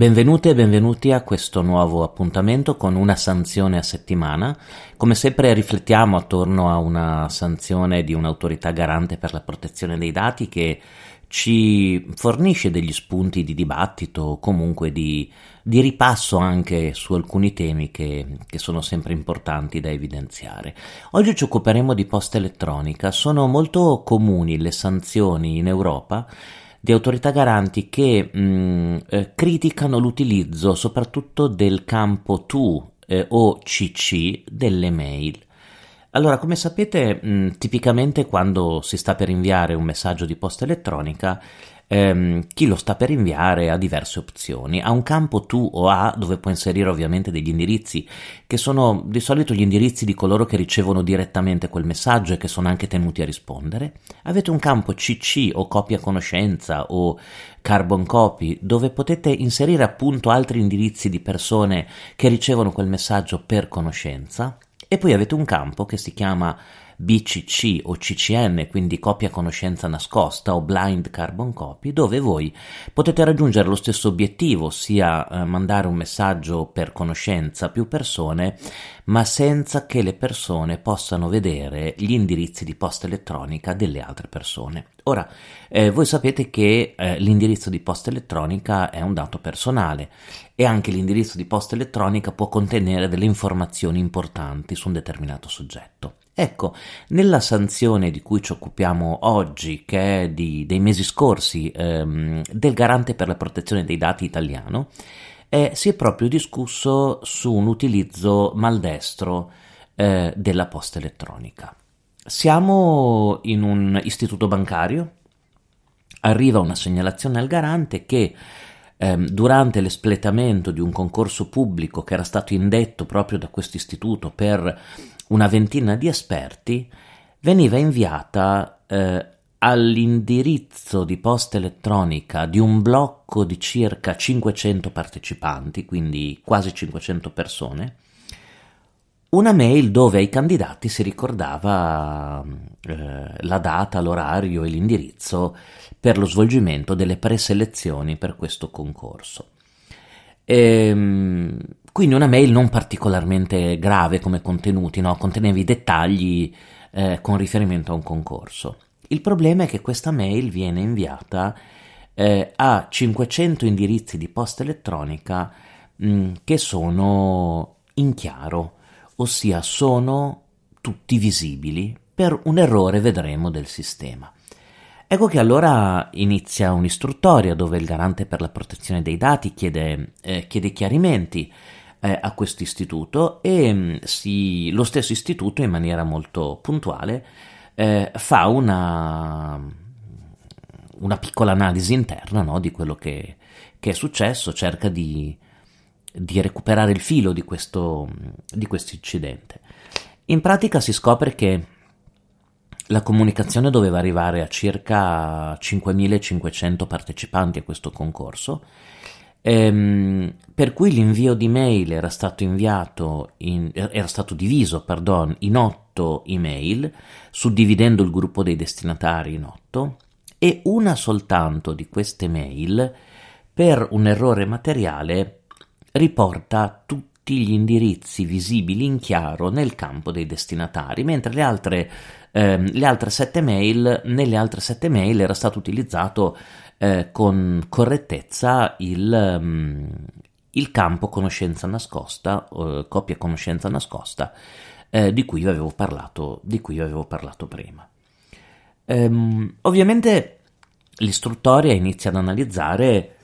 Benvenute e benvenuti a questo nuovo appuntamento con una sanzione a settimana. Come sempre riflettiamo attorno a una sanzione di un'autorità garante per la protezione dei dati che ci fornisce degli spunti di dibattito comunque di, di, ripasso anche su alcuni temi che, che sono sempre importanti da evidenziare. Oggi ci occuperemo di posta elettronica. Sono molto comuni le sanzioni in Europa di autorità garanti che mh, mm, eh, criticano l'utilizzo soprattutto del campo tu eh, o cc delle mail. Allora, come sapete, mh, mm, tipicamente quando si sta per inviare un messaggio di posta elettronica, ehm, chi lo sta per inviare ha diverse opzioni. Ha un campo tu o A dove può inserire ovviamente degli indirizzi che sono di solito gli indirizzi di coloro che ricevono direttamente quel messaggio e che sono anche tenuti a rispondere. Avete un campo CC o copia conoscenza o carbon copy dove potete inserire appunto altri indirizzi di persone che ricevono quel messaggio per conoscenza. E poi avete un campo che si chiama BCC o CCN, quindi copia conoscenza nascosta o blind carbon copy, dove voi potete raggiungere lo stesso obiettivo, ossia eh, mandare un messaggio per conoscenza a più persone, ma senza che le persone possano vedere gli indirizzi di posta elettronica delle altre persone. Ora, eh, voi sapete che eh, l'indirizzo di posta elettronica è un dato personale e anche l'indirizzo di posta elettronica può contenere delle informazioni importanti su un determinato soggetto. Ecco, nella sanzione di cui ci occupiamo oggi, che è di, dei mesi scorsi, ehm, del garante per la protezione dei dati italiano, eh, si è proprio discusso su un utilizzo maldestro eh, della posta elettronica. Siamo in un istituto bancario, arriva una segnalazione al garante che ehm, durante l'espletamento di un concorso pubblico che era stato indetto proprio da questo istituto per una ventina di esperti, veniva inviata eh, all'indirizzo di posta elettronica di un blocco di circa 500 partecipanti, quindi quasi 500 persone, una mail dove ai candidati si ricordava eh, la data, l'orario e l'indirizzo per lo svolgimento delle preselezioni per questo concorso. Ehm, quindi una mail non particolarmente grave come contenuti, no? i dettagli eh, con riferimento a un concorso. Il problema è che questa mail viene inviata eh, a 500 indirizzi di posta elettronica mh, mm, che sono in chiaro, ossia sono tutti visibili per un errore vedremo del sistema. Ecco che allora inizia un'istruttoria dove il garante per la protezione dei dati chiede, eh, chiede chiarimenti eh, a questo istituto e mm, si, lo stesso istituto in maniera molto puntuale eh, fa una, una, piccola analisi interna no, di quello che, che, è successo, cerca di, di recuperare il filo di questo, di questo incidente. In pratica si scopre che la comunicazione doveva arrivare a circa 5.500 partecipanti a questo concorso ehm, per cui l'invio di mail era stato in, era stato diviso pardon, in otto email, suddividendo il gruppo dei destinatari in otto, e una soltanto di queste mail, per un errore materiale, riporta tutti gli indirizzi visibili in chiaro nel campo dei destinatari, mentre le altre, ehm, le altre sette mail, nelle altre sette mail era stato utilizzato eh, con correttezza il, um, il, campo conoscenza nascosta, eh, coppia conoscenza nascosta, eh, di, cui parlato, di cui avevo parlato prima. Ehm, ovviamente l'istruttoria inizia ad analizzare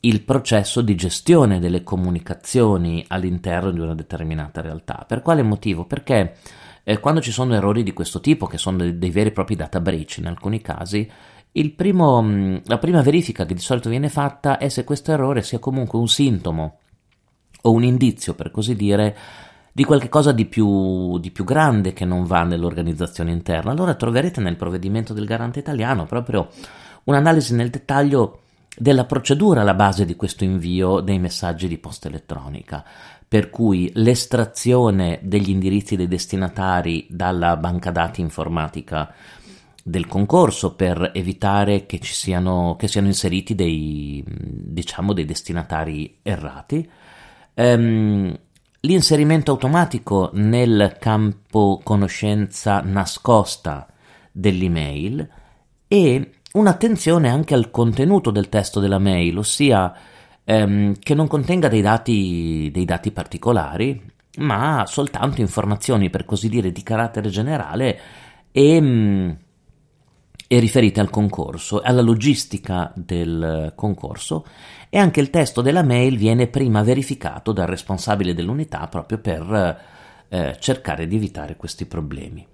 il processo di gestione delle comunicazioni all'interno di una determinata realtà. Per quale motivo? Perché eh, quando ci sono errori di questo tipo, che sono dei, dei veri e propri data breach in alcuni casi, Primo, mm, la prima verifica che di solito viene fatta è se questo errore sia comunque un sintomo o un indizio, per così dire, di qualcosa di di più grande che non va nell'organizzazione interna. Allora troverete nel provvedimento del garante italiano proprio un'analisi nel dettaglio della procedura alla base di questo invio dei messaggi di posta elettronica, per cui l'estrazione degli indirizzi dei destinatari dalla banca dati informatica del concorso per evitare che ci siano, che siano inseriti dei, diciamo, dei destinatari errati. Um, l'inserimento automatico nel campo conoscenza nascosta dell'email e un'attenzione anche al contenuto del testo della mail, ossia ehm, che non contenga dei dati, dei dati particolari, ma soltanto informazioni, per così dire, di carattere generale e, mm, e riferite al concorso, alla logistica del concorso e anche il testo della mail viene prima verificato dal responsabile dell'unità proprio per eh, cercare di evitare questi problemi.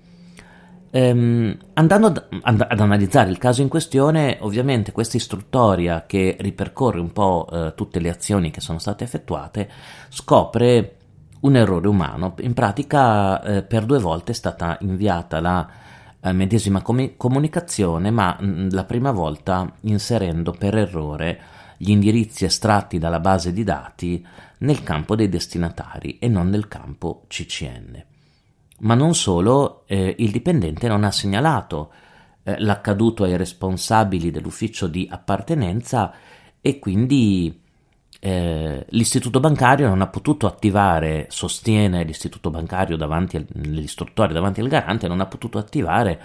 Ehm, andando ad, ad, ad, analizzare il caso in questione, ovviamente questa istruttoria che ripercorre un po' eh, tutte le azioni che sono state effettuate scopre un errore umano. In pratica eh, per due volte è stata inviata la eh, medesima com- comunicazione, ma mh, mm, la prima volta inserendo per errore gli indirizzi estratti dalla base di dati nel campo dei destinatari e non nel campo CCN. Ma non solo, eh, il dipendente non ha segnalato eh, l'accaduto ai responsabili dell'ufficio di appartenenza e quindi eh, l'istituto bancario non ha potuto attivare, sostiene l'istituto bancario davanti al, l'istruttore davanti al garante, non ha potuto attivare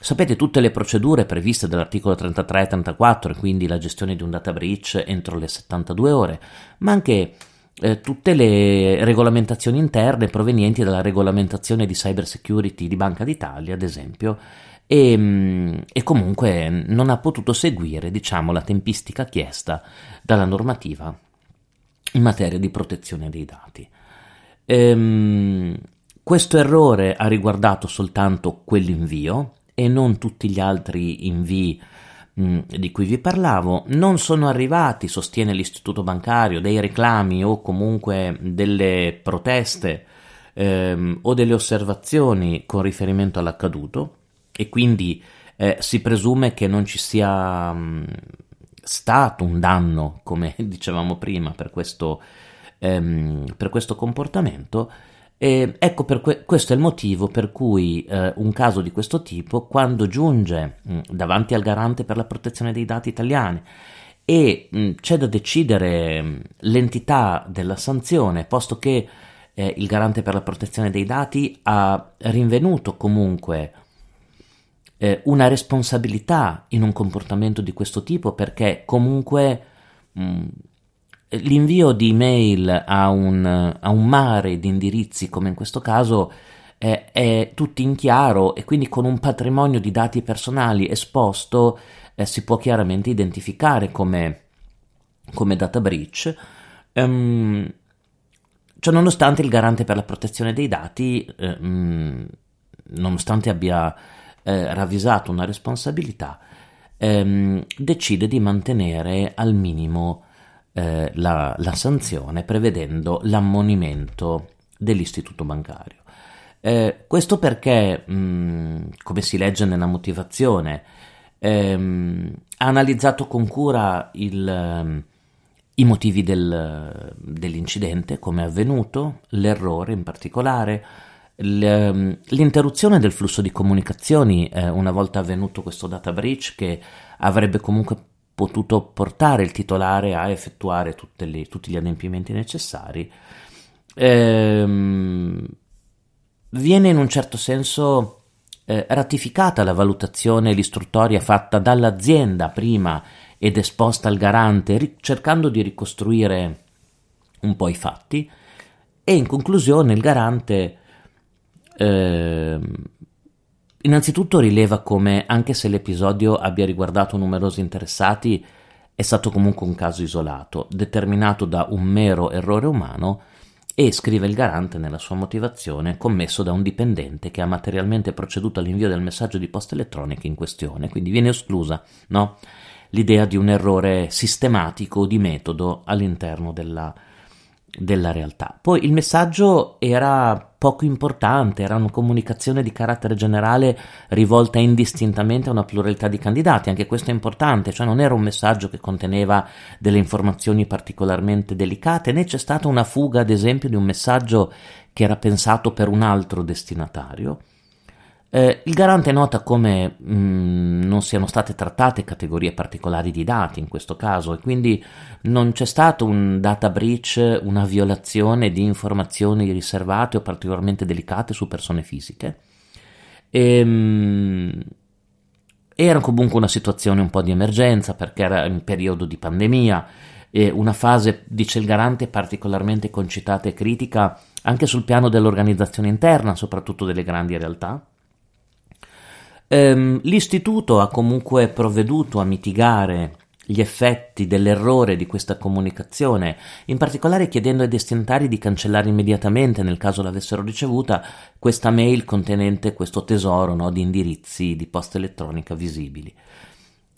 Sapete tutte le procedure previste dall'articolo 33 e 34, quindi la gestione di un data breach entro le 72 ore, ma anche eh, tutte le regolamentazioni interne provenienti dalla regolamentazione di cyber security di Banca d'Italia, ad esempio, e, mm, e comunque non ha potuto seguire, diciamo, la tempistica chiesta dalla normativa in materia di protezione dei dati. Ehm, questo errore ha riguardato soltanto quell'invio, e non tutti gli altri invii di cui vi parlavo, non sono arrivati, sostiene l'istituto bancario, dei reclami o comunque delle proteste ehm, o delle osservazioni con riferimento all'accaduto e quindi eh, si presume che non ci sia mh, mm, stato un danno, come dicevamo prima, per questo, ehm, per questo comportamento. E ecco, que- questo è il motivo per cui eh, un caso di questo tipo, quando giunge mh, davanti al garante per la protezione dei dati italiani e mh, c'è da decidere mh, l'entità della sanzione, posto che eh, il garante per la protezione dei dati ha rinvenuto comunque eh, una responsabilità in un comportamento di questo tipo, perché comunque l'invio di email a un, a un mare di indirizzi, come in questo caso, è, è tutto in chiaro e quindi con un patrimonio di dati personali esposto eh, si può chiaramente identificare come, come data breach. Um, cioè, nonostante il garante per la protezione dei dati, eh, nonostante abbia eh, ravvisato una responsabilità, ehm, decide di mantenere al minimo eh, la, la, sanzione prevedendo l'ammonimento dell'istituto bancario. Eh, questo perché, mh, mm, come si legge nella motivazione, ehm, ha analizzato con cura il, ehm, i motivi del, dell'incidente, come è avvenuto, l'errore in particolare, ehm, l'interruzione del flusso di comunicazioni eh, una volta avvenuto questo data breach che avrebbe comunque potuto portare il titolare a effettuare le, tutti gli adempimenti necessari, ehm, viene in un certo senso eh, ratificata la valutazione l'istruttoria fatta dall'azienda prima ed esposta al garante, ri- cercando di ricostruire un po' i fatti, e in conclusione il garante eh, Innanzitutto rileva come, anche se l'episodio abbia riguardato numerosi interessati, è stato comunque un caso isolato, determinato da un mero errore umano e, scrive il garante nella sua motivazione, commesso da un dipendente che ha materialmente proceduto all'invio del messaggio di posta elettronica in questione, quindi viene esclusa no? l'idea di un errore sistematico di metodo all'interno della della realtà. Poi il messaggio era poco importante, era una comunicazione di carattere generale rivolta indistintamente a una pluralità di candidati, anche questo è importante, cioè non era un messaggio che conteneva delle informazioni particolarmente delicate, né c'è stata una fuga, ad esempio, di un messaggio che era pensato per un altro destinatario. Eh, il garante nota come mh, mm, non siano state trattate categorie particolari di dati in questo caso e quindi non c'è stato un data breach, una violazione di informazioni riservate o particolarmente delicate su persone fisiche. E, ehm, mh, era comunque una situazione un po' di emergenza perché era in periodo di pandemia e una fase, dice il garante, particolarmente concitata e critica anche sul piano dell'organizzazione interna, soprattutto delle grandi realtà Ehm, l'istituto ha comunque provveduto a mitigare gli effetti dell'errore di questa comunicazione, in particolare chiedendo ai destinatari di cancellare immediatamente, nel caso l'avessero ricevuta, questa mail contenente questo tesoro no, di indirizzi di posta elettronica visibili.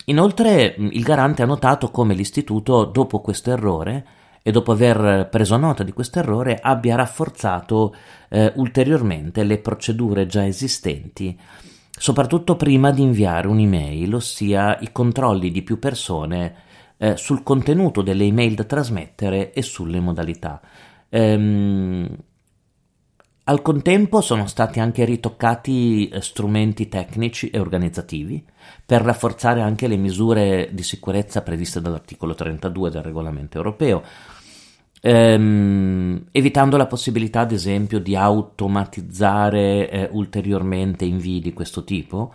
Inoltre il garante ha notato come l'istituto, dopo questo errore, e dopo aver preso nota di questo errore, abbia rafforzato eh, ulteriormente le procedure già esistenti soprattutto prima di inviare un'email, ossia i controlli di più persone eh, sul contenuto delle email da trasmettere e sulle modalità. Ehm, al contempo sono stati anche ritoccati eh, strumenti tecnici e organizzativi per rafforzare anche le misure di sicurezza previste dall'articolo 32 del regolamento europeo, ehm, evitando la possibilità, ad esempio, di automatizzare eh, ulteriormente invii di questo tipo,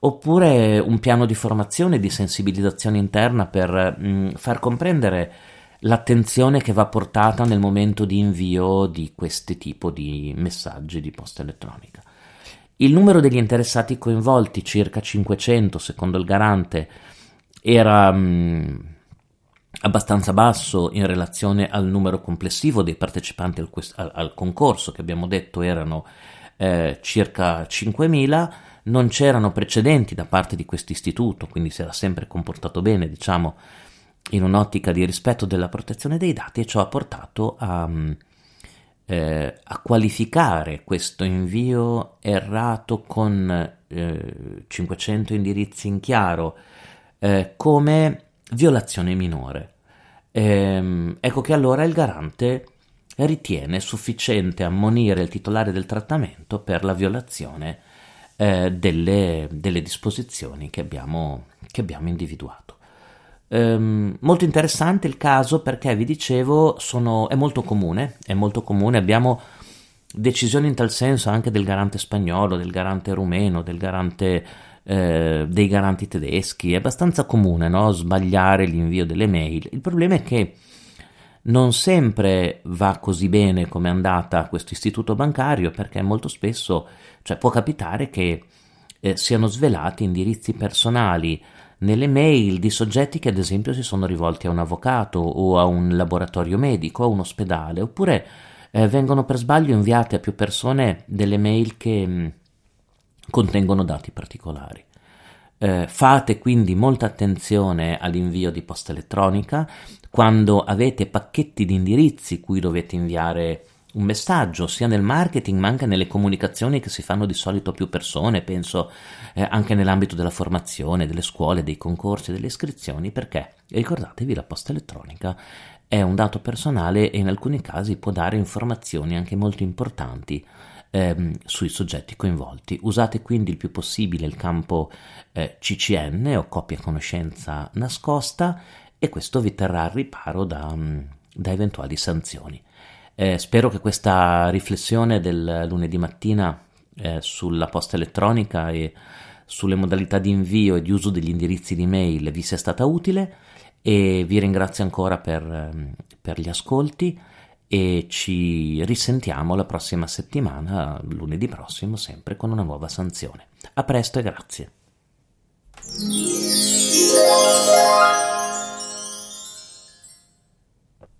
oppure un piano di formazione e di sensibilizzazione interna per mh, mm, far comprendere l'attenzione che va portata nel momento di invio di questo tipo di messaggi di posta elettronica. Il numero degli interessati coinvolti, circa 500 secondo il garante, era mh, mm, abbastanza basso in relazione al numero complessivo dei partecipanti al, al, al concorso, che abbiamo detto erano eh, circa 5.000, non c'erano precedenti da parte di questo istituto, quindi si era sempre comportato bene, diciamo, in un'ottica di rispetto della protezione dei dati e ciò ha portato a, mm, eh, a qualificare questo invio errato con eh, 500 indirizzi in chiaro eh, come violazione minore. Ehm, ecco che allora il garante ritiene sufficiente ammonire il titolare del trattamento per la violazione eh, delle, delle, disposizioni che abbiamo, che abbiamo individuato. Ehm, molto interessante il caso perché vi dicevo sono, è molto comune, è molto comune, abbiamo decisioni in tal senso anche del garante spagnolo, del garante rumeno, del garante eh, dei garanti tedeschi, è abbastanza comune no? sbagliare l'invio delle mail. Il problema è che non sempre va così bene come è andata questo istituto bancario perché molto spesso cioè, può capitare che eh, siano svelati indirizzi personali nelle mail di soggetti che ad esempio si sono rivolti a un avvocato o a un laboratorio medico, a un ospedale, oppure eh, vengono per sbaglio inviate a più persone delle mail che mm, contengono dati particolari. Eh, fate quindi molta attenzione all'invio di posta elettronica quando avete pacchetti di indirizzi cui dovete inviare un messaggio sia nel marketing ma anche nelle comunicazioni che si fanno di solito a più persone, penso eh, anche nell'ambito della formazione, delle scuole, dei concorsi, delle iscrizioni, perché ricordatevi la posta elettronica è un dato personale e in alcuni casi può dare informazioni anche molto importanti ehm, sui soggetti coinvolti. Usate quindi il più possibile il campo eh, CCN o copia conoscenza nascosta e questo vi terrà al riparo da, mm, da eventuali sanzioni. Eh, spero che questa riflessione del lunedì mattina eh, sulla posta elettronica e sulle modalità di invio e di uso degli indirizzi di mail vi sia stata utile e vi ringrazio ancora per, ehm, per gli ascolti e ci risentiamo la prossima settimana, lunedì prossimo, sempre con una nuova sanzione. A presto e grazie.